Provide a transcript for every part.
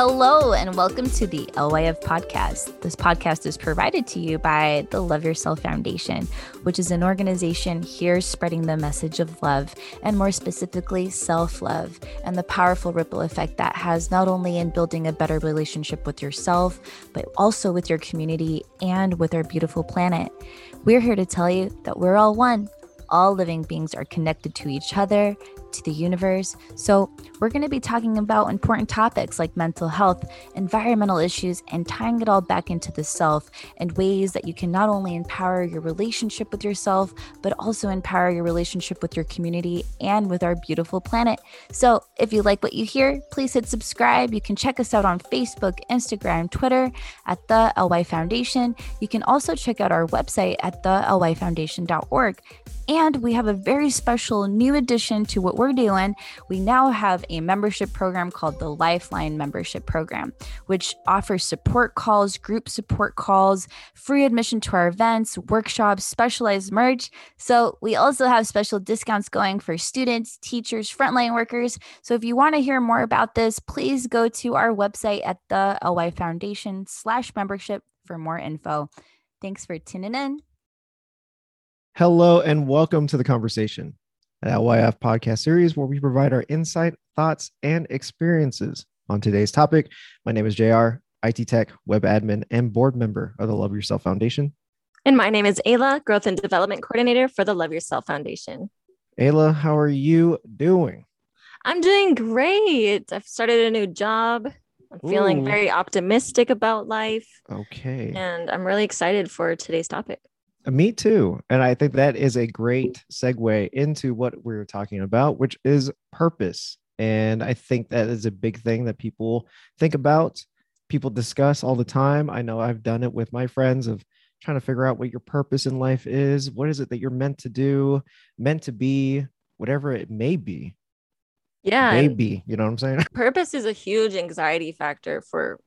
Hello, and welcome to the LYF podcast. This podcast is provided to you by the Love Yourself Foundation, which is an organization here spreading the message of love and more specifically, self love and the powerful ripple effect that has not only in building a better relationship with yourself, but also with your community and with our beautiful planet. We're here to tell you that we're all one. All living beings are connected to each other to the universe. So, we're going to be talking about important topics like mental health, environmental issues, and tying it all back into the self and ways that you can not only empower your relationship with yourself, but also empower your relationship with your community and with our beautiful planet. So, if you like what you hear, please hit subscribe. You can check us out on Facebook, Instagram, Twitter at the LY Foundation. You can also check out our website at thelyfoundation.org. And we have a very special new addition to what we're doing. We now have a membership program called the Lifeline Membership Program, which offers support calls, group support calls, free admission to our events, workshops, specialized merch. So we also have special discounts going for students, teachers, frontline workers. So if you want to hear more about this, please go to our website at the LY Foundation slash membership for more info. Thanks for tuning in. Hello and welcome to the conversation, an LYF podcast series where we provide our insight, thoughts, and experiences on today's topic. My name is JR, IT Tech, Web Admin, and board member of the Love Yourself Foundation. And my name is Ayla, Growth and Development Coordinator for the Love Yourself Foundation. Ayla, how are you doing? I'm doing great. I've started a new job. I'm feeling Ooh. very optimistic about life. Okay. And I'm really excited for today's topic. Uh, me too. And I think that is a great segue into what we're talking about, which is purpose. And I think that is a big thing that people think about, people discuss all the time. I know I've done it with my friends of trying to figure out what your purpose in life is. What is it that you're meant to do, meant to be, whatever it may be. Yeah. Maybe, you know what I'm saying? Purpose is a huge anxiety factor for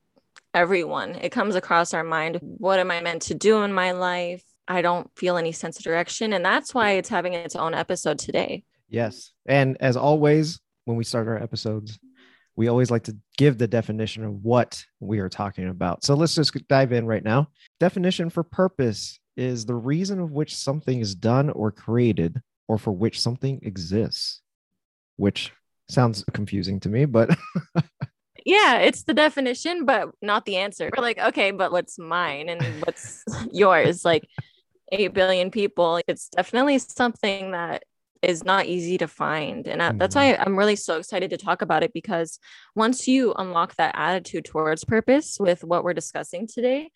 everyone. It comes across our mind. What am I meant to do in my life? I don't feel any sense of direction. And that's why it's having its own episode today. Yes. And as always, when we start our episodes, we always like to give the definition of what we are talking about. So let's just dive in right now. Definition for purpose is the reason of which something is done or created or for which something exists, which sounds confusing to me, but Yeah, it's the definition, but not the answer. We're like, okay, but what's mine and what's yours? Like 8 billion people. It's definitely something that is not easy to find. And I- that's why mm-hmm. I'm really so excited to talk about it because once you unlock that attitude towards purpose with what we're discussing today,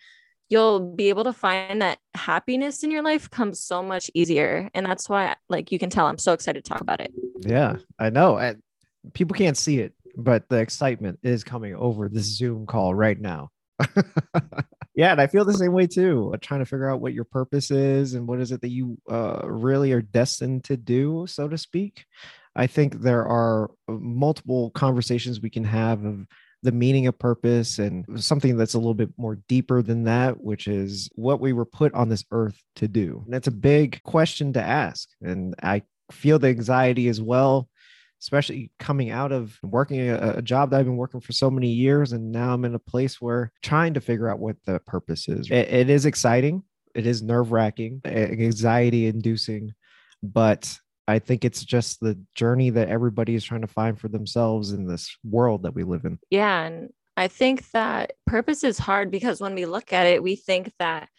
you'll be able to find that happiness in your life comes so much easier. And that's why, like, you can tell I'm so excited to talk about it. yeah, I know. And people can't see it, but the excitement is coming over this Zoom call right now. yeah, and I feel the same way too. uh, Trying to figure out what your purpose is and what is it that you uh, really are destined to do, so to speak. I think there are uh, multiple conversations we can have of the meaning of purpose and something that's a little bit more deeper than that, which is what we were put on this earth to do. And it's a big question to ask. And I feel the anxiety as well especially coming out of working a, a job that I've been working for so many years. And now I'm in a place where trying to figure out what the purpose is. it, it is exciting, it is nerve wracking, anxiety inducing, but I think it's just the journey that everybody is trying to find for themselves in this world that we live in. Yeah. And I think that purpose is hard because when we look at it, we think that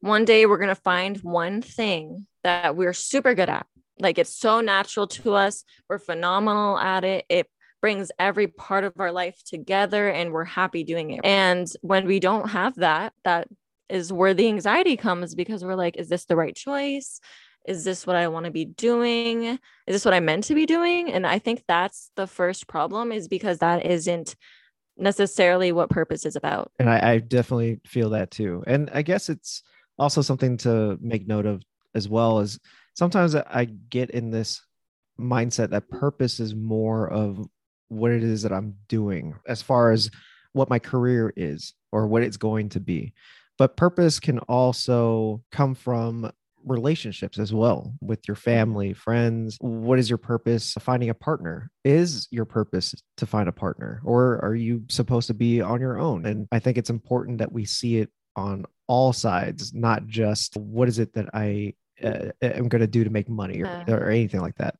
one day we're going to find one thing that we're super good at. Like it's so natural to us. We're phenomenal at it. It brings every part of our life together and we're happy doing it. And when we don't have that, that is where the anxiety comes because we're like, is this the right choice? Is this what I want to be doing? Is this what I meant to be doing? And I think that's the first problem is because that isn't necessarily what purpose is about. And I, I definitely feel that too. And I guess it's also something to make note of as well as sometimes I get in this mindset that purpose is more of what it is that I'm doing as far as what my career is or what it's going to be. But purpose can also come from relationships as well with your family, friends. What is your purpose? Finding a partner. Is your purpose to find a partner, or are you supposed to be on your own? And I think it's important that we see it on all sides, not just what is it that I uh, am going to do to make money or, uh, or anything like that.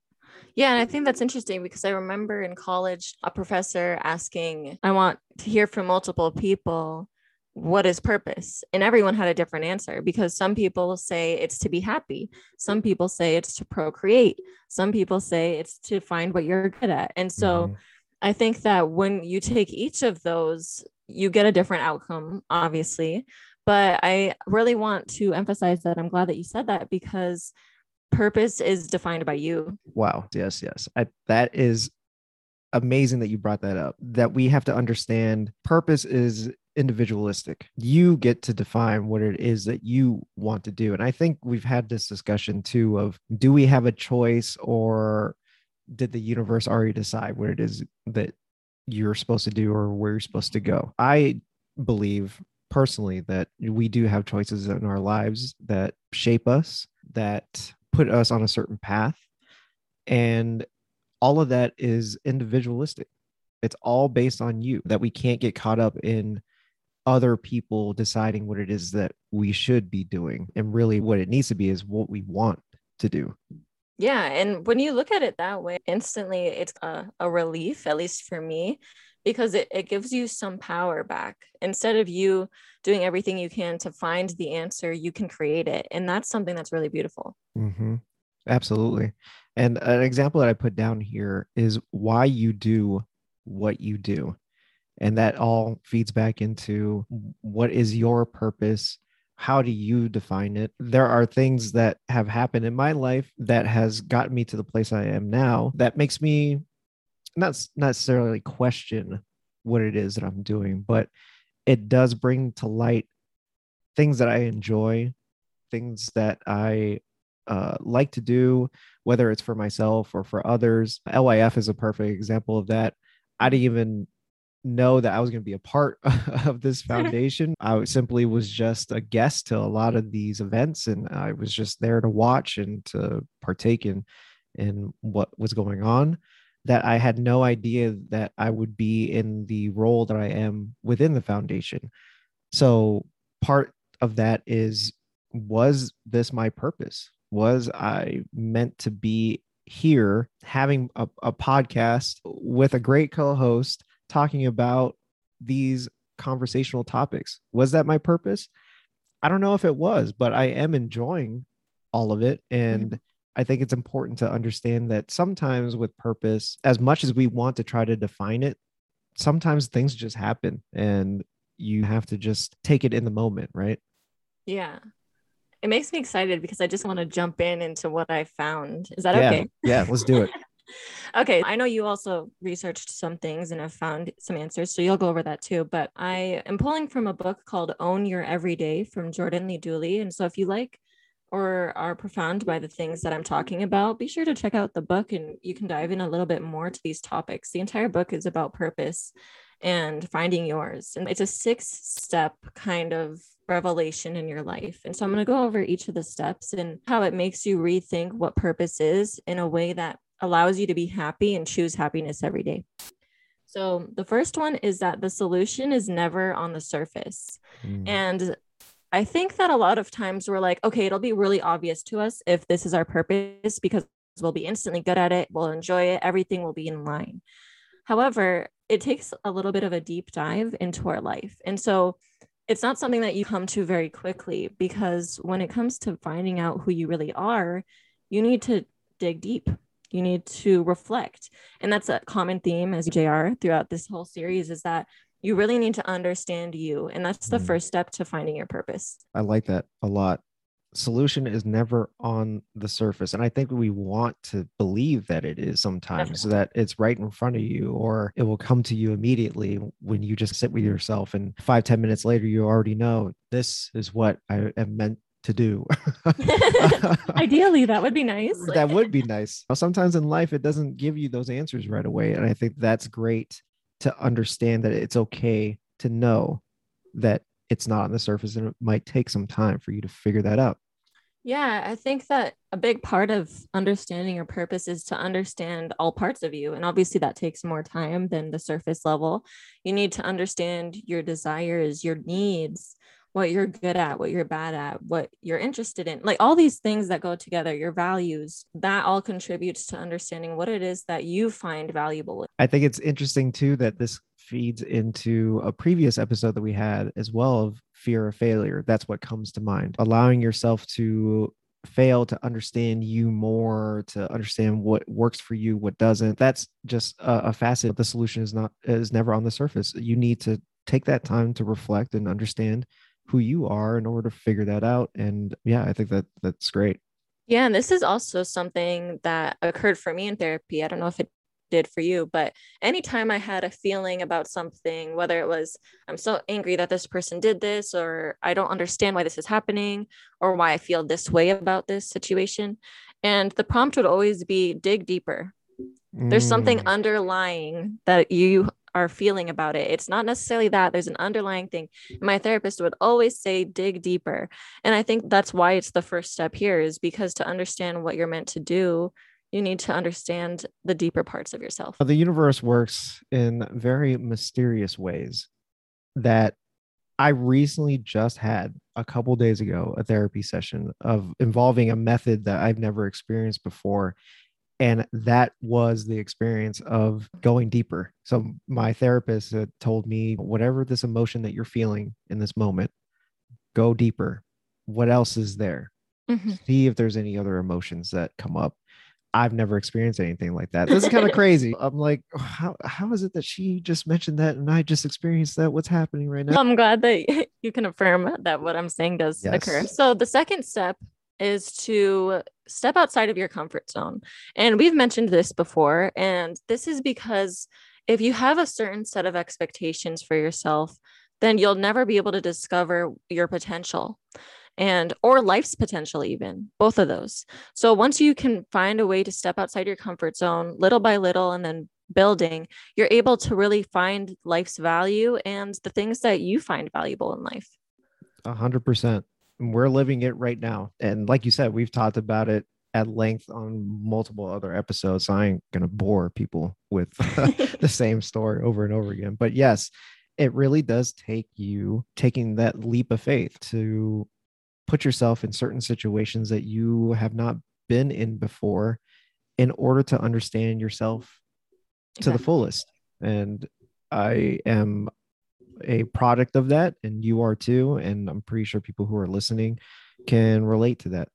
Yeah, and I think that's interesting because I remember in college a professor asking, I want to hear from multiple people what is purpose? And everyone had a different answer because some people say it's to be happy. Some people say it's to procreate. Some people say it's to find what you're good at. And so mm-hmm. I think that when you take each of those, you get a different outcome, obviously. But I really want to emphasize that I'm glad that you said that because purpose is defined by you. Wow. Yes, yes. I, that is amazing that you brought that up. That we have to understand purpose is individualistic. You get to define what it is that you want to do. And I think we've had this discussion too of do we have a choice or did the universe already decide what it is that you're supposed to do or where you're supposed to go? I believe personally that we do have choices in our lives that shape us, that put us on a certain path. And all of that is individualistic. It's all based on you that we can't get caught up in other people deciding what it is that we should be doing. And really, what it needs to be is what we want to do. Yeah. And when you look at it that way, instantly it's a, a relief, at least for me, because it, it gives you some power back. Instead of you doing everything you can to find the answer, you can create it. And that's something that's really beautiful. Mm-hmm. Absolutely. And an example that I put down here is why you do what you do and that all feeds back into what is your purpose how do you define it there are things that have happened in my life that has gotten me to the place i am now that makes me not necessarily question what it is that i'm doing but it does bring to light things that i enjoy things that i uh, like to do whether it's for myself or for others. Lyf is a perfect example of that. I didn't even know that I was going to be a part of this foundation. I simply was just a guest to a lot of these events and I was just there to watch and to partake in in what was going on that I had no idea that I would be in the role that I am within the foundation. So part of that is was this my purpose? Was I meant to be here having a, a podcast with a great co-host talking about these conversational topics. Was that my purpose? I don't know if it was, but I am enjoying all of it. And mm-hmm. I think it's important to understand that sometimes with purpose, as much as we want to try to define it, sometimes things just happen and you have to just take it in the moment, right? Yeah. It makes me excited because I just want to jump in into what I found. Is that yeah. okay? Yeah, let's do it. okay. I know you also researched some things and have found some answers. So you'll go over that too. But I am pulling from a book called Own Your Everyday from Jordan Lee Dooley. And so if you like or are profound by the things that I'm talking about, be sure to check out the book and you can dive in a little bit more to these topics. The entire book is about purpose and finding yours. And it's a six step kind of revelation in your life. And so I'm going to go over each of the steps and how it makes you rethink what purpose is in a way that allows you to be happy and choose happiness every day. So, the first one is that the solution is never on the surface. Mm. And I think that a lot of times we're like, okay, it'll be really obvious to us if this is our purpose because we'll be instantly good at it, we'll enjoy it, everything will be in line. However, it takes a little bit of a deep dive into our life. And so, it's not something that you come to very quickly because when it comes to finding out who you really are, you need to dig deep you need to reflect and that's a common theme as jr throughout this whole series is that you really need to understand you and that's the mm. first step to finding your purpose i like that a lot solution is never on the surface and i think we want to believe that it is sometimes Definitely. that it's right in front of you or it will come to you immediately when you just sit with yourself and five ten minutes later you already know this is what i am meant to do. Ideally, that would be nice. that would be nice. Sometimes in life, it doesn't give you those answers right away. And I think that's great to understand that it's okay to know that it's not on the surface and it might take some time for you to figure that out. Yeah, I think that a big part of understanding your purpose is to understand all parts of you. And obviously, that takes more time than the surface level. You need to understand your desires, your needs, what you're good at, what you're bad at, what you're interested in. Like all these things that go together, your values, that all contributes to understanding what it is that you find valuable. I think it's interesting too that this feeds into a previous episode that we had as well of fear of failure. That's what comes to mind. Allowing yourself to fail to understand you more to understand what works for you what doesn't that's just a, a facet the solution is not is never on the surface you need to take that time to reflect and understand who you are in order to figure that out. And yeah i think that that's great. Yeah and this is also something that occurred for me in therapy. I don't know if it did for you but anytime i had a feeling about something whether it was i'm so angry that this person did this or i don't understand why this is happening or why i feel this way about this situation and the prompt would always be dig deeper. There's something Mm, underlying that you are feeling about it. It's not necessarily that there's an underlying thing. My therapist would always say, dig deeper. And I think that's why it's the first step here is because to understand what you're meant to do, you need to understand the deeper parts of yourself. the universe works in very mysterious ways that I recently just had a couple days ago a therapy session of involving a method that I've never experienced before and that was the experience of going deeper. So my therapist had told me whatever this emotion that you're feeling in this moment, go deeper. What else is there? Mhm. See if there's any other emotions that come up. I've never experienced anything like that. This is kind of crazy. I'm like, how how is it that she just mentioned that and I just experienced that? What's happening right now? I'm glad that you can affirm that what I'm saying does occur. So the second step is to step outside of your comfort zone. And we've mentioned this before. And this is because if you have a certain set of expectations for yourself, then you'll never be able to discover your potential and or life's potential even both of those so once you can find a way to step outside your comfort zone little by little and then building you're able to really find life's value and the things that you find valuable in life A hundred percent. We're living it right now. And like you said, we've talked about it at length on multiple other episodes. I ain't gonna bore people with the same story over and over again. But yes, it really does take you taking that leap of faith to put yourself in certain situations that you have not been in before in order to understand yourself to the fullest. And I am a product of that, and you are too. And I'm pretty sure people who are listening can relate to that.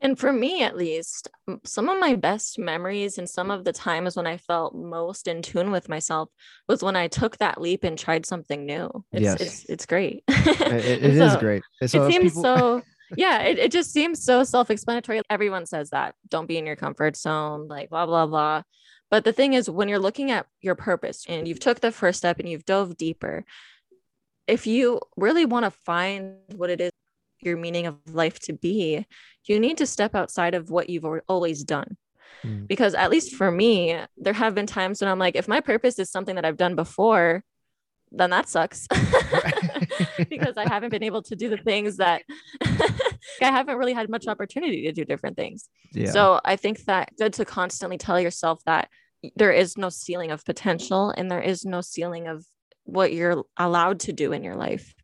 And for me, at least, some of my best memories and some of the times when I felt most in tune with myself was when I took that leap and tried something new. It's Yes. it's, it's great. It, it And is great. So it seems people- so. Yeah, it, it just seems so self-explanatory. Everyone says that. Don't be in your comfort zone, like blah blah blah. But the thing is, when you're looking at your purpose and you've took the first step and you've dove deeper, if you really want to find what it is your meaning of life to be, you need to step outside of what you've always done. Mm. Because at least for me, there have been times when I'm like, if my purpose is something that I've done before, then that sucks. because I haven't been able to do the things that I haven't really had much opportunity to do different things. yeah. So I think that good to constantly tell yourself that there is no ceiling of potential and there is no ceiling of what you're allowed to do in your life.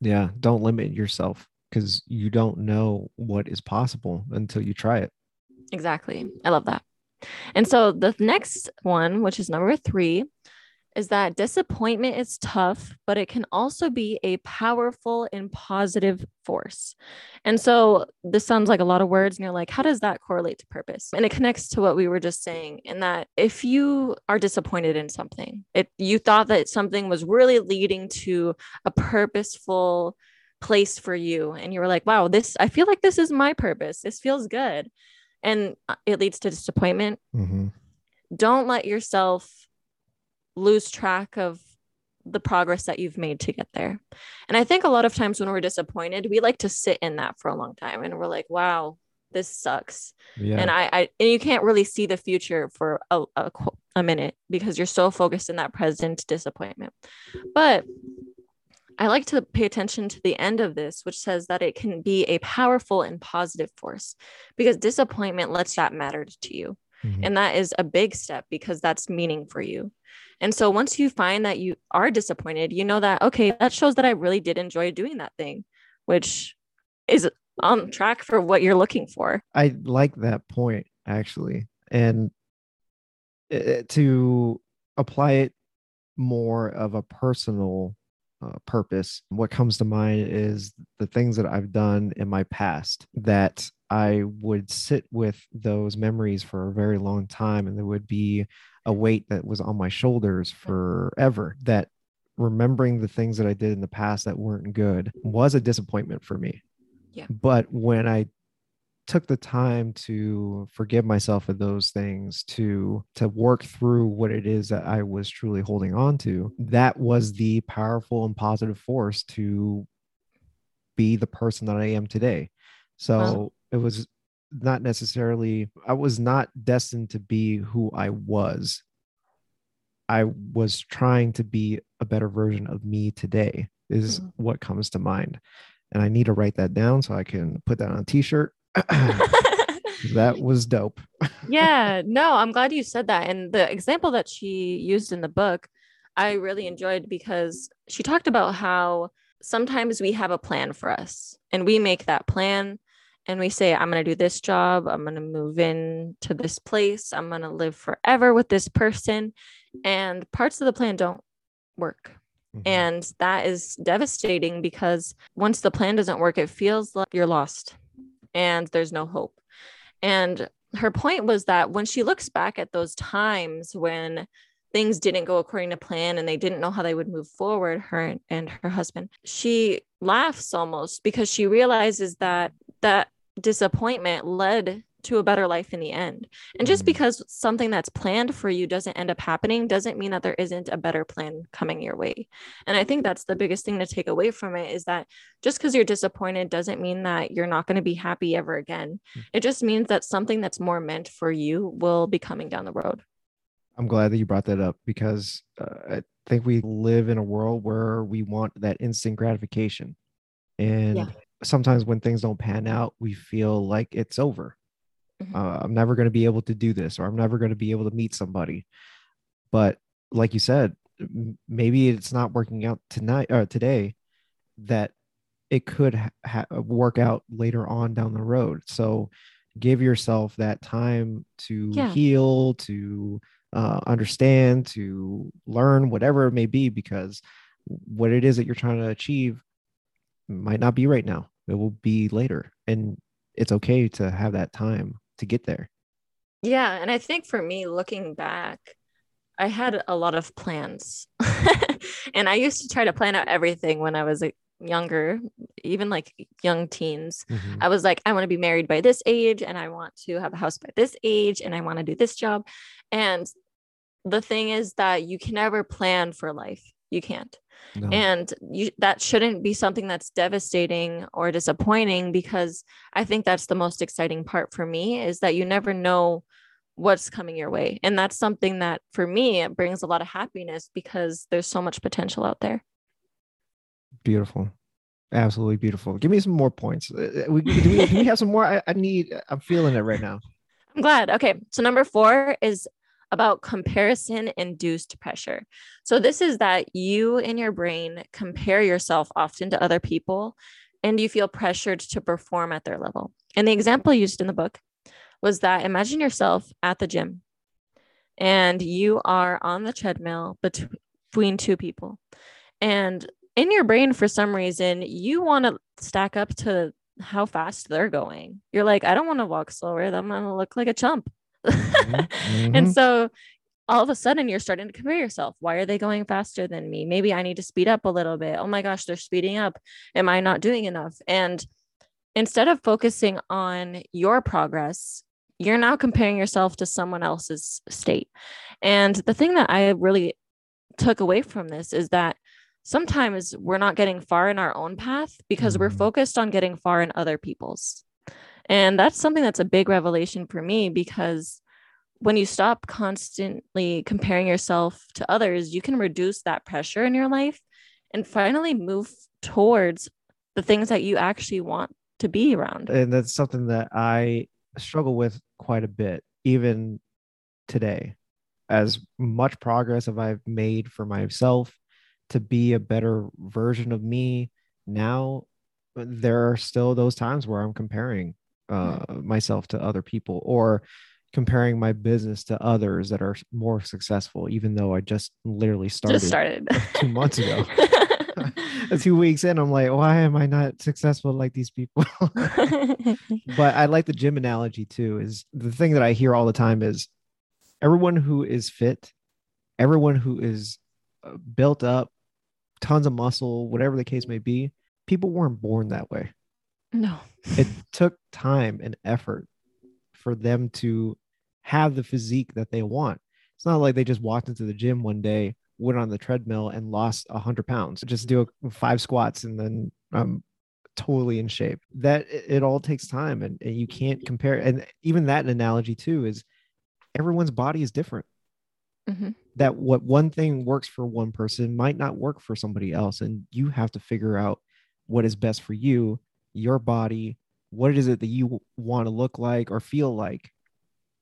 yeah. Don't limit yourself because you don't know what is possible until you try it. Exactly. I love that. And so the next one, which is number three, is that disappointment is tough, but it can also be a powerful and positive force. And so this sounds like a lot of words, and you're like, how does that correlate to purpose? And it connects to what we were just saying, in that if you are disappointed in something, it you thought that something was really leading to a purposeful place for you, and you were like, wow, this I feel like this is my purpose. This feels good. And uh, it leads to disappointment Mhm. don't let yourself lose track of the progress that you've made to get there. And I think a lot of times when we're disappointed, we like to sit in that for a long time and we're like, wow, this sucks. Yeah. And I, I and you can't really see the future for a, a, a minute because you're so focused in that present disappointment. But I like to pay attention to the end of this, which says that it can be a powerful and positive force because disappointment lets that matter to you. Mm-hmm. And that is a big step because that's meaning for you. And so once you find that you are disappointed, you know that, okay, that shows that I really did enjoy doing that thing, which is on track for what you're looking for. I like that point actually. And to apply it more of a personal uh, purpose, what comes to mind is the things that I've done in my past that I would sit with those memories for a very long time, and there would be a weight that was on my shoulders forever. That remembering the things that I did in the past that weren't good was a disappointment for me. Yeah. But when I took the time to forgive myself of those things to to work through what it is that I was truly holding on to that was the powerful and positive force to be the person that I am today so wow. it was not necessarily I was not destined to be who I was I was trying to be a better version of me today is mm-hmm. what comes to mind and I need to write that down so I can put that on a t-shirt that was dope. yeah, no, I'm glad you said that. And the example that she used in the book, I really enjoyed because she talked about how sometimes we have a plan for us and we make that plan and we say, I'm going to do this job, I'm going to move in to this place, I'm going to live forever with this person. And parts of the plan don't work. Mm-hmm. And that is devastating because once the plan doesn't work, it feels like you're lost and there's no hope. And her point was that when she looks back at those times when things didn't go according to plan and they didn't know how they would move forward, her and her husband, she laughs almost because she realizes that that disappointment led to a better life in the end. And just mm-hmm. because something that's planned for you doesn't end up happening doesn't mean that there isn't a better plan coming your way. And I think that's the biggest thing to take away from it is that just because you're disappointed doesn't mean that you're not going to be happy ever again. Mm. It just means that something that's more meant for you will be coming down the road. I'm glad that you brought that up because uh, I think we live in a world where we want that instant gratification. And yeah. sometimes when things don't pan out, we feel like it's over mm-hmm. uh, i'm never going to be able to do this or i'm never going to be able to meet somebody but like you said maybe it's not working out tonight or today that it could ha- work out later on down the road so give yourself that time to yeah. heal to uh, understand to learn whatever it may be because what it is that you're trying to achieve might not be right now it will be later and it's okay to have that time to get there. Yeah. And I think for me, looking back, I had a lot of plans. and I used to try to plan out everything when I was a younger, even like young teens. Mm-hmm. I was like, I want to be married by this age and I want to have a house by this age and I want to do this job. And the thing is that you can never plan for life. You can't. No. And you, that shouldn't be something that's devastating or disappointing because I think that's the most exciting part for me is that you never know what's coming your way. And that's something that for me, it brings a lot of happiness because there's so much potential out there. Beautiful. Absolutely beautiful. Give me some more points. Uh, uh, we, do, we, do we have some more? I, I need, I'm feeling it right now. I'm glad. Okay. So, number four is about comparison induced pressure. So, this is that you in your brain compare yourself often to other people and you feel pressured to perform at their level. And the example used in the book was that imagine yourself at the gym and you are on the treadmill between two people. And in your brain, for some reason, you want to stack up to how fast they're going. You're like, I don't want to walk slower. I'm going to look like a chump. Mm-hmm. and so all of a sudden you're starting to compare yourself. Why are they going faster than me? Maybe I need to speed up a little bit. Oh my gosh, they're speeding up. Am I not doing enough? And instead of focusing on your progress, you're now comparing yourself to someone else's state. And the thing that I really took away from this is that sometimes we're not getting far in our own path because we're mm-hmm. focused on getting far in other people's. And that's something that's a big revelation for me because when you stop constantly comparing yourself to others, you can reduce that pressure in your life and finally move towards the things that you actually want to be around. And that's something that I struggle with quite a bit, even today. As much progress as I've made for myself to be a better version of me now, there are still those times where I'm comparing uh, myself to other people or comparing my business to others that are more successful, even though I just literally started, Just started. two months ago. two weeks in, I'm like, why am I not successful like these people? but I like the gym analogy too. Is the thing that I hear all the time is everyone who is fit, everyone who is uh, built up, tons of muscle, whatever the case may be, people weren't born that way. No. It took time and effort for them to have the physique that they want. It's not like they just walked into the gym one day, went on the treadmill, and lost 100 pounds. Just do a, five squats and then I'm totally in shape. That it, it all takes time and, and you can't compare. And even that analogy, too, is everyone's body is different. Mhm. That what one thing works for one person might not work for somebody else. And you have to figure out what is best for you, your body, what is it that you want to look like or feel like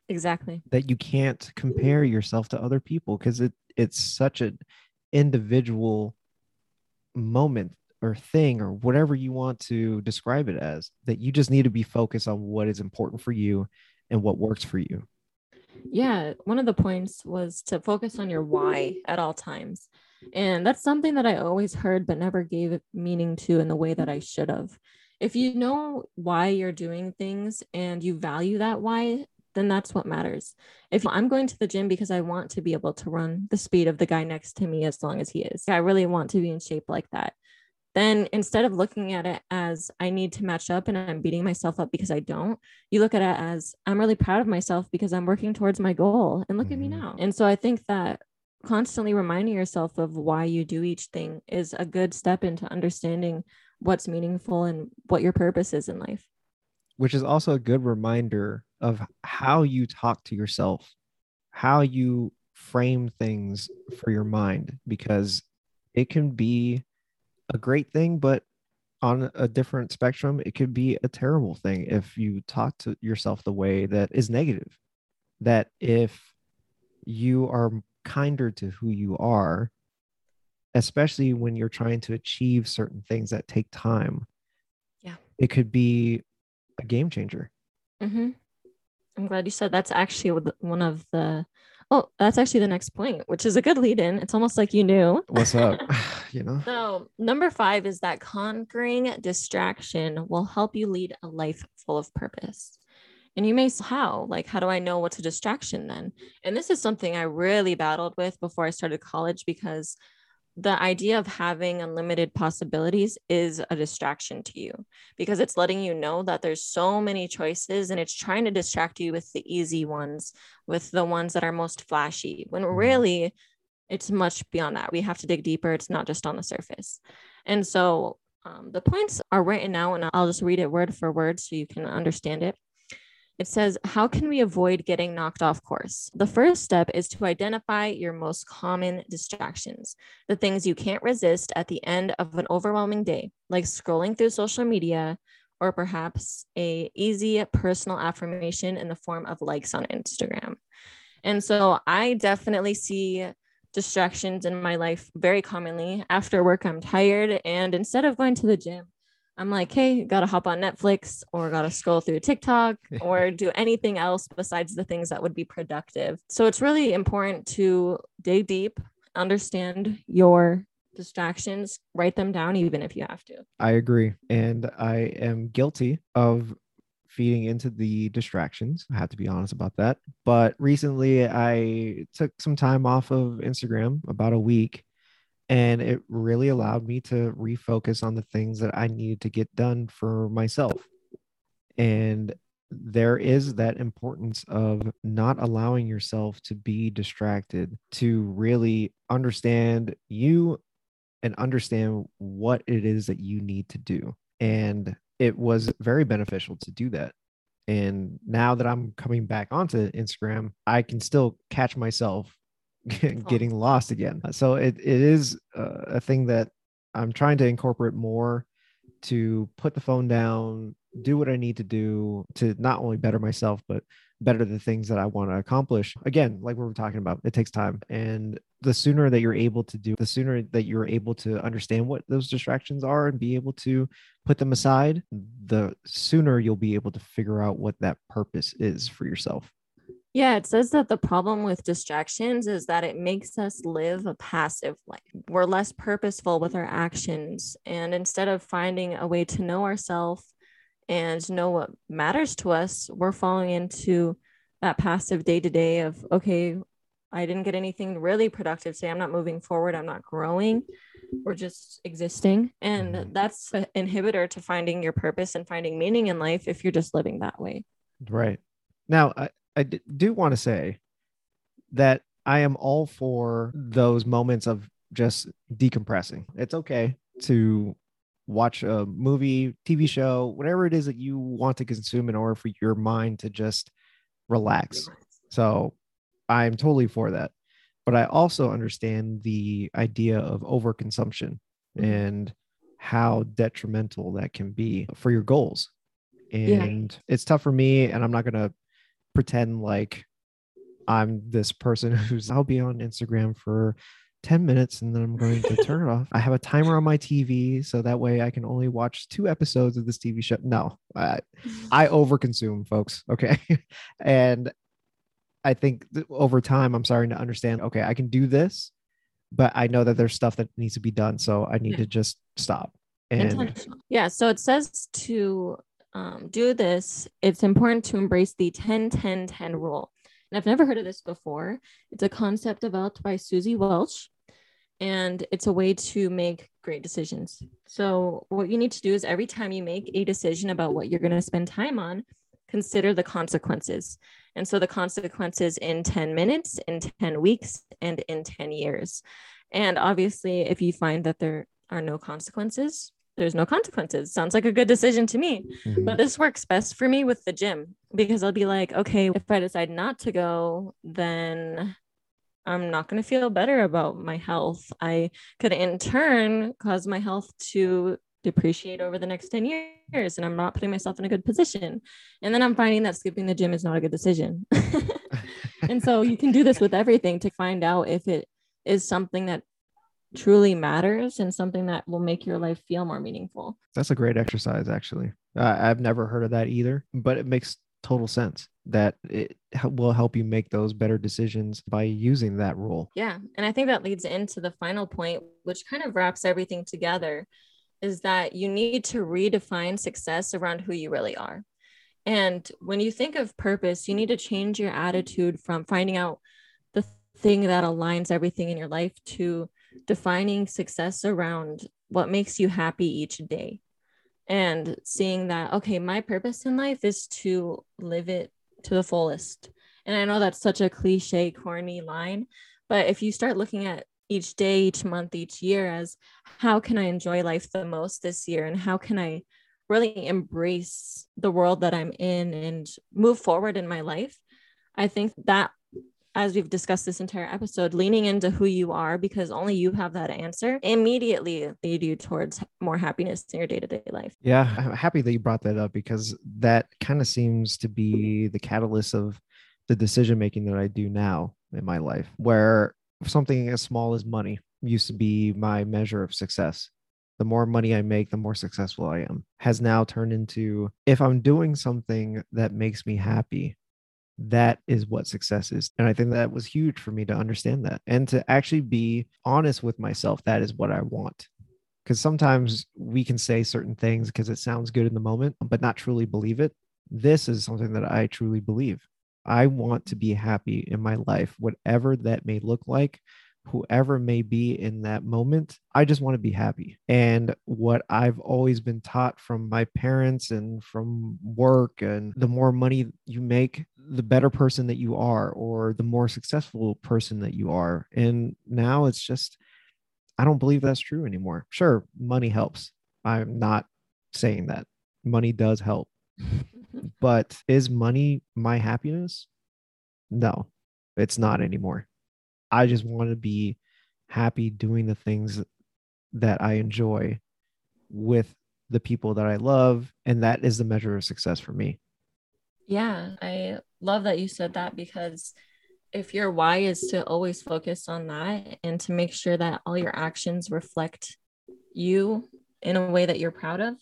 Exactly. that you can't compare yourself to other people because it it's such an individual moment or thing or whatever you want to describe it as that you just need to be focused on what is important for you and what works for you Yeah, one of the points was to focus on your why at all times. And that's something that I always heard but never gave meaning to in the way that I should have. If you know why you're doing things and you value that why, then that's what matters. If I'm going to the gym because I want to be able to run the speed of the guy next to me as long as he is, I really want to be in shape like that. Then instead of looking at it as I need to match up and I'm beating myself up because I don't, you look at it as I'm really proud of myself because I'm working towards my goal and look at me Mhm. now. And so I think that constantly reminding yourself of why you do each thing is a good step into understanding what's meaningful and what your purpose is in life. which is also a good reminder of how you talk to yourself, how you frame things for your mind, because it can be a great thing, but on a different spectrum, it could be a terrible thing if you talk to yourself the way that is negative. That if you are kinder to who you are, especially when you're trying to achieve certain things that take time, Yeah. it could be a game changer. Mm-hmm. I'm glad you said that's actually one of the. Oh, that's actually the next point, which is a good lead in. It's almost like you knew. What's up? you know, So, number five is that conquering distraction will help you lead a life full of purpose. And you may say, how? Like, how do I know what's a distraction then? And this is something I really battled with before I started college because the idea of having unlimited possibilities is a distraction to you because it's letting you know that there's so many choices and it's trying to distract you with the easy ones, with the ones that are most flashy, when Mhm. really it's much beyond that. We have to dig deeper. It's not just on the surface. And so um, the points are written out, and I'll just read it word for word so you can understand it. It says, How can we avoid getting knocked off course? The first step is to identify your most common distractions, the things you can't resist at the end of an overwhelming day, like scrolling through social media or perhaps a easy personal affirmation in the form of likes on Instagram. And so I definitely see distractions in my life very commonly. After work, I'm tired. And instead of going to the gym, I'm like, hey, gotta hop on Netflix or gotta scroll through TikTok or do anything else besides the things that would be productive. So it's really important to dig deep, understand your distractions, write them down, even if you have to. I agree. And I am guilty of feeding into the distractions. I have to be honest about that. But recently I took some time off of Instagram, about a week, and it really allowed me to refocus on the things that I needed to get done for myself. And there is that importance of not allowing yourself to be distracted, to really understand you and understand what it is that you need to do. And it was very beneficial to do that. And now that I'm coming back onto Instagram, I can still catch myself getting lost again. So it, it is uh, a thing that I'm trying to incorporate more to put the phone down, do what I need to do to not only better myself, but better the things that I want to accomplish. Again, like we were talking about, it takes time. And the sooner that you're able to do, the sooner that you're able to understand what those distractions are and be able to put them aside, the sooner you'll be able to figure out what that purpose is for yourself. Yeah, it says that the problem with distractions is that it makes us live a passive life. We're less purposeful with our actions. And instead of finding a way to know ourselves and know what matters to us, we're falling into that passive day to day of, okay, I didn't get anything really productive today. I'm not moving forward. I'm not growing. We're just existing. And mm-hmm. that's an inhibitor to finding your purpose and finding meaning in life if you're just living that way. Right. Now, I, I do want to say that I am all for those moments of just decompressing. It's okay to watch a movie, TV show, whatever it is that you want to consume in order for your mind to just relax. So I'm totally for that. But I also understand the idea of overconsumption mm-hmm. and how detrimental that can be for your goals. And yeah. it's tough for me, and I'm not going to pretend like I'm this person who's I'll be on Instagram for 10 minutes and then I'm going to turn it off. I have a timer on my TV so that way I can only watch two episodes of this TV show. No, I, I overconsume, folks. Okay. and I think over time, I'm starting to understand okay, I can do this, but I know that there's stuff that needs to be done. So I need to just stop. And yeah. So it says to um, do this, it's important to embrace the 10 10 10 rule. And I've never heard of this before. It's a concept developed by Suzy Welch, and it's a way to make great decisions. So, what you need to do is every time you make a decision about what you're going to spend time on, consider the consequences. And so, the consequences in 10 minutes, in 10 weeks, and in 10 years. And obviously, if you find that there are no consequences, there's no consequences. Sounds like a good decision to me. Mm-hmm. But this works best for me with the gym because I'll be like, okay, if I decide not to go, then I'm not going to feel better about my health. I could in turn cause my health to depreciate over the next 10 years and I'm not putting myself in a good position. And then I'm finding that skipping the gym is not a good decision. and so you can do this with everything to find out if it is something that truly matters and something that will make your life feel more meaningful. That's a great exercise, actually. Uh, I've never heard of that either, but it makes total sense that it will help you make those better decisions by using that rule. Yeah. And I think that leads into the final point, which kind of wraps everything together is that you need to redefine success around who you really are. And when you think of purpose, you need to change your attitude from finding out the thing that aligns everything in your life to defining success around what makes you happy each day. And seeing that okay my purpose in life is to live it to the fullest. And i know that's such a cliche corny line but if you start looking at each day each month each year as how can i enjoy life the most this year? And how can i really embrace the world that i'm in and move forward in my life? I think that as we've discussed this entire episode, leaning into who you are because only you have that answer immediately lead you towards more happiness in your day to day life. Yeah, I'm happy that you brought that up because that kind of seems to be the catalyst of the decision making that I do now in my life, where something as small as money used to be my measure of success. The more money I make, the more successful I am, has now turned into if I'm doing something that makes me happy, that is what success is. And I think that was huge for me to understand that and to actually be honest with myself. That is what I want. Because sometimes we can say certain things because it sounds good in the moment, but not truly believe it. This is something that I truly believe. I want to be happy in my life, whatever that may look like, whoever may be in that moment. I just want to be happy. And what I've always been taught from my parents and from work, and the more money you make, the better person that you are, or the more successful person that you are. And now it's just, I don't believe that's true anymore. Sure, money helps. I'm not saying that money does help. but is money my happiness? No, it's not anymore. I just want to be happy doing the things that I enjoy with the people that I love. And that is the measure of success for me. Yeah, I love that you said that because if your why is to always focus on that and to make sure that all your actions reflect you in a way that you're proud of,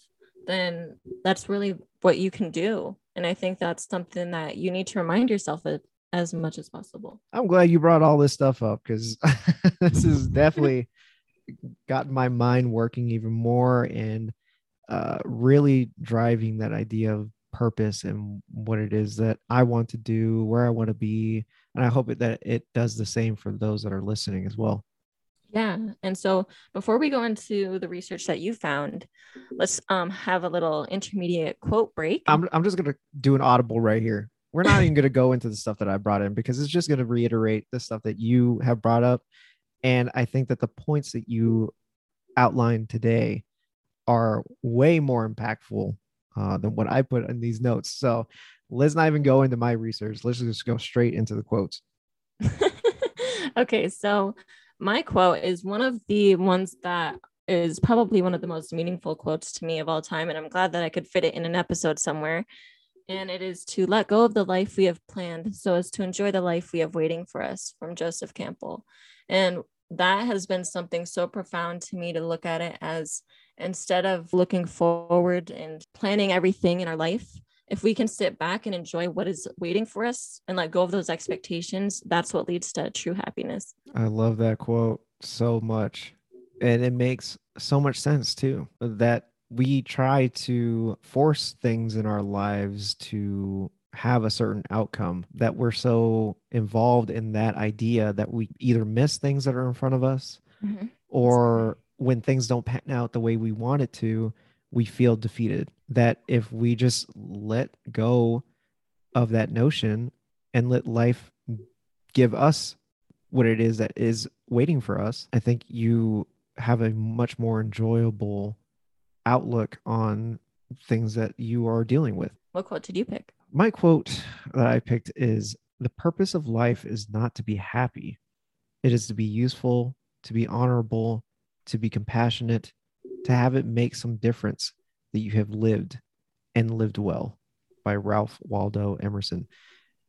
then that's really what you can do. And I think that's something that you need to remind yourself of as much as possible. I'm glad you brought all this stuff up because this has definitely gotten my mind working even more and uh, really driving that idea of purpose and what it is that I want to do, where I want to be. And I hope that it does the same for those that are listening as well. Yeah. And so before we go into the research that you found, let's um have a little intermediate quote break. I'm, I'm just going to do an audible right here. We're not even going to go into the stuff that I brought in because it's just going to reiterate the stuff that you have brought up. And I think that the points that you outlined today are way more impactful uh, than what I put in these notes. So let's not even go into my research. Let's just go straight into the quotes. okay. So my quote is one of the ones that is probably one of the most meaningful quotes to me of all time. And I'm glad that I could fit it in an episode somewhere. And it is to let go of the life we have planned so as to enjoy the life we have waiting for us from Joseph Campbell. And that has been something so profound to me to look at it as instead of looking forward and planning everything in our life, if we can sit back and enjoy what is waiting for us and let go of those expectations, that's what leads to true happiness. I love that quote so much. And it makes so much sense too that we try to force things in our lives to have a certain outcome that we're so involved in that idea that we either miss things that are in front of us mm-hmm. or when things don't pan out the way we want it to, we feel defeated. That if we just let go of that notion and let life give us what it is that is waiting for us, I think you have a much more enjoyable outlook on things that you are dealing with. What quote did you pick? My quote that I picked is The purpose of life is not to be happy, it is to be useful, to be honorable, to be compassionate, to have it make some difference that you have lived and lived well by Ralph Waldo Emerson.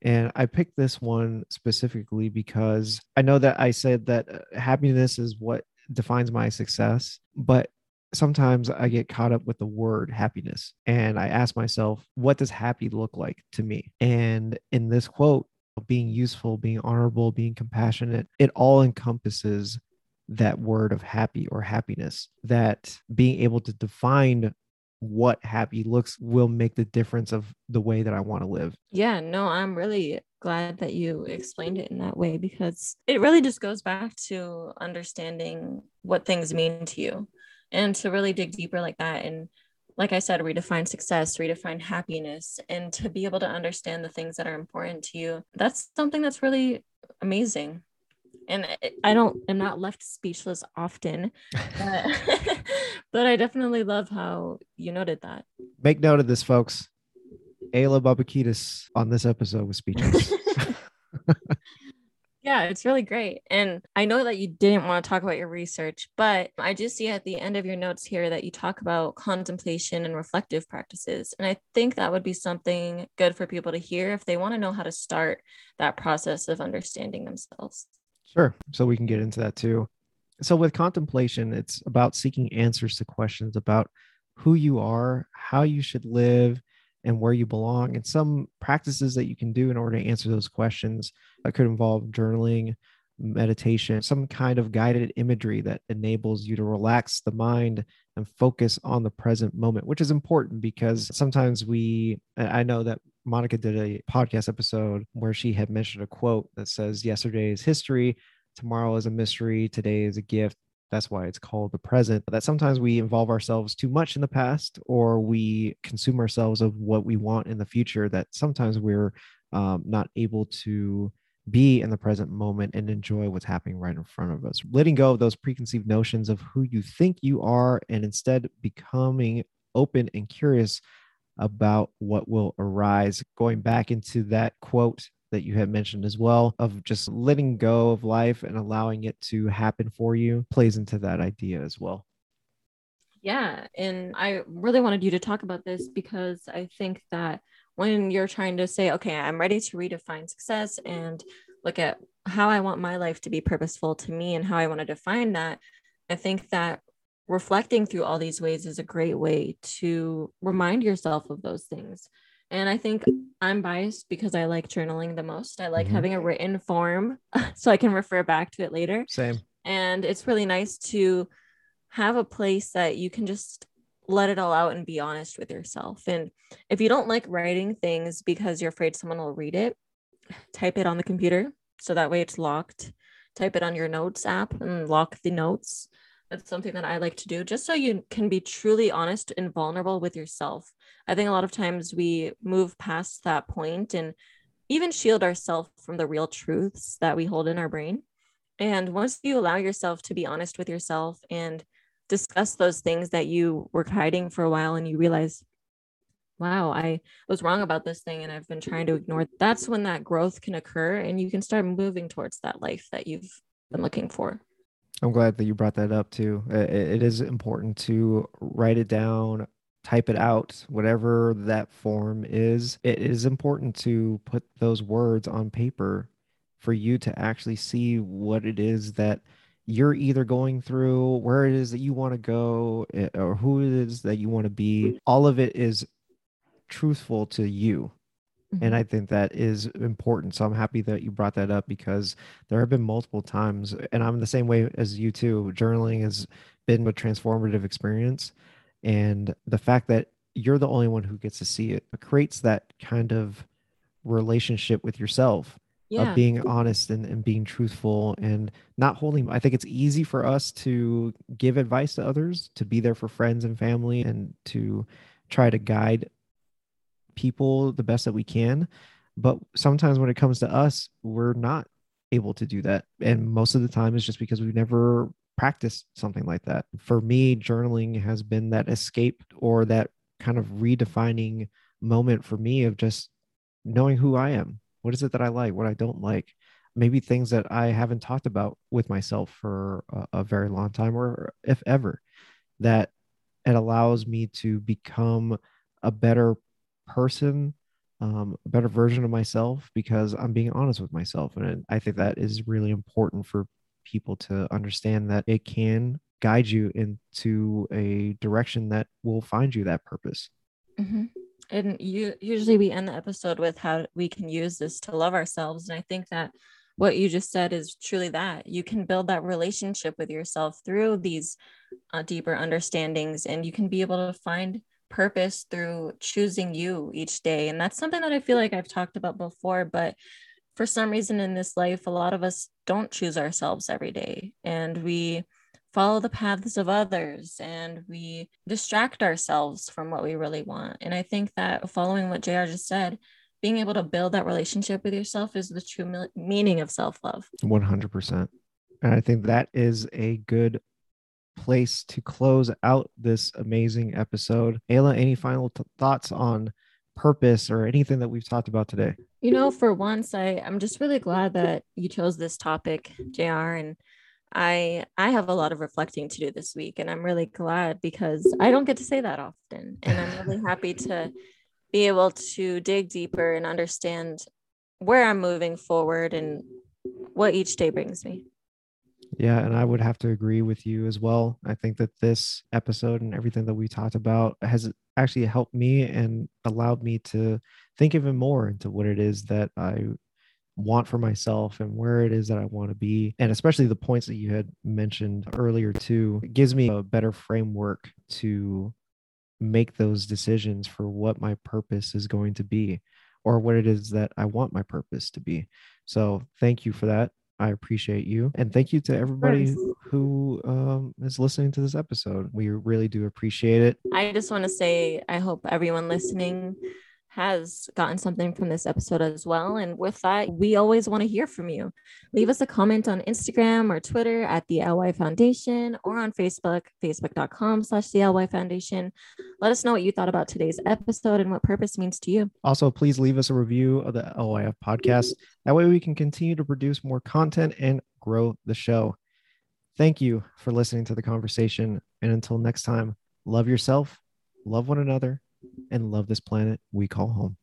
And I picked this one specifically because I know that I said that uh, happiness is what defines my success, but sometimes I get caught up with the word happiness and I ask myself, what does happy look like to me? And in this quote, being useful, being honorable, being compassionate, it all encompasses that word of happy or happiness that being able to define what happy looks will make the difference of the way that I want to live. Yeah, no, I'm really glad that you explained it in that way because it really just goes back to understanding what things mean to you and to really dig deeper like that and like I said, redefine success, redefine happiness, and to be able to understand the things that are important to you. That's something that's really amazing and I don't am not left speechless often, but, but I definitely love how you noted that. Make note of this, folks. Ayla Babakitis on this episode was speechless. yeah, it's really great. And I know that you didn't want to talk about your research, but I do see at the end of your notes here that you talk about contemplation and reflective practices. And I think that would be something good for people to hear if they want to know how to start that process of understanding themselves. Sure. So we can get into that too. So with contemplation, it's about seeking answers to questions about who you are, how you should live, and where you belong, and some practices that you can do in order to answer those questions. That could involve journaling, meditation, some kind of guided imagery that enables you to relax the mind and focus on the present moment, which is important because sometimes we, I know that Monica did a podcast episode where she had mentioned a quote that says, Yesterday is history, tomorrow is a mystery, today is a gift. That's why it's called the present. That sometimes we involve ourselves too much in the past or we consume ourselves of what we want in the future, that sometimes we're um, not able to be in the present moment and enjoy what's happening right in front of us. Letting go of those preconceived notions of who you think you are and instead becoming open and curious about what will arise. Going back into that quote that you had mentioned as well of just letting go of life and allowing it to happen for you plays into that idea as well. Yeah. And I really wanted you to talk about this because I think that when you're trying to say, okay, I'm ready to redefine success and look at how I want my life to be purposeful to me and how I want to define that, I think that reflecting through all these ways is a great way to remind yourself of those things. And I think I'm biased because I like journaling the most. I like mm-hmm. having a written form so I can refer back to it later. Same. And it's really nice to have a place that you can just let it all out and be honest with yourself. And if you don't like writing things because you're afraid someone will read it, type it on the computer so that way it's locked. Type it on your notes app and lock the notes. That's something that I like to do just so you can be truly honest and vulnerable with yourself. I think a lot of times we move past that point and even shield ourselves from the real truths that we hold in our brain. And once you allow yourself to be honest with yourself and discuss those things that you were hiding for a while and you realize wow i was wrong about this thing and i've been trying to ignore that's when that growth can occur and you can start moving towards that life that you've been looking for i'm glad that you brought that up too it is important to write it down type it out whatever that form is it is important to put those words on paper for you to actually see what it is that you're either going through, where it is that you want to go, eh, or who it is that you want to be. All of it is truthful to you. Mm-hmm. And I think that is important. So I'm happy that you brought that up because there have been multiple times, and I'm the same way as you too. Journaling has been a transformative experience. And the fact that you're the only one who gets to see it, it creates that kind of relationship with yourself yeah. of being honest and, and being truthful and not holding i think it's easy for us to give advice to others to be there for friends and family and to try to guide people the best that we can but sometimes when it comes to us we're not able to do that and most of the time it's just because we've never practiced something like that for me journaling has been that escape or that kind of redefining moment for me of just knowing who i am what is it that I like? What I don't like? Maybe things that I haven't talked about with myself for a, a very long time, or if ever, that it allows me to become a better person, um, a better version of myself because I'm being honest with myself. And I think that is really important for people to understand that it can guide you into a direction that will find you that purpose. Mm-hmm and you usually we end the episode with how we can use this to love ourselves and i think that what you just said is truly that you can build that relationship with yourself through these uh, deeper understandings and you can be able to find purpose through choosing you each day and that's something that i feel like i've talked about before but for some reason in this life a lot of us don't choose ourselves every day and we follow the paths of others and we distract ourselves from what we really want. And I think that following what JR just said, being able to build that relationship with yourself is the true meaning of self love. 100%. And I think that is a good place to close out this amazing episode. Ayla, any final t- thoughts on purpose or anything that we've talked about today? You know, for once, I, I'm just really glad that you chose this topic, JR. And I I have a lot of reflecting to do this week and I'm really glad because I don't get to say that often and I'm really happy to be able to dig deeper and understand where I'm moving forward and what each day brings me. Yeah, and I would have to agree with you as well. I think that this episode and everything that we talked about has actually helped me and allowed me to think even more into what it is that I want for myself and where it is that I want to be. And especially the points that you had mentioned earlier, too, it gives me a better framework to make those decisions for what my purpose is going to be or what it is that I want my purpose to be. So thank you for that. I appreciate you. And thank you to everybody who, who um, is listening to this episode. We really do appreciate it. I just want to say, I hope everyone listening has gotten something from this episode as well. And with that, we always want to hear from you. Leave us a comment on Instagram or Twitter at the LY Foundation or on Facebook, facebook.com slash the LY Foundation. Let us know what you thought about today's episode and what purpose means to you. Also, please leave us a review of the LYF podcast. That way we can continue to produce more content and grow the show. Thank you for listening to the conversation. And until next time, love yourself, love one another, and love this planet we call home.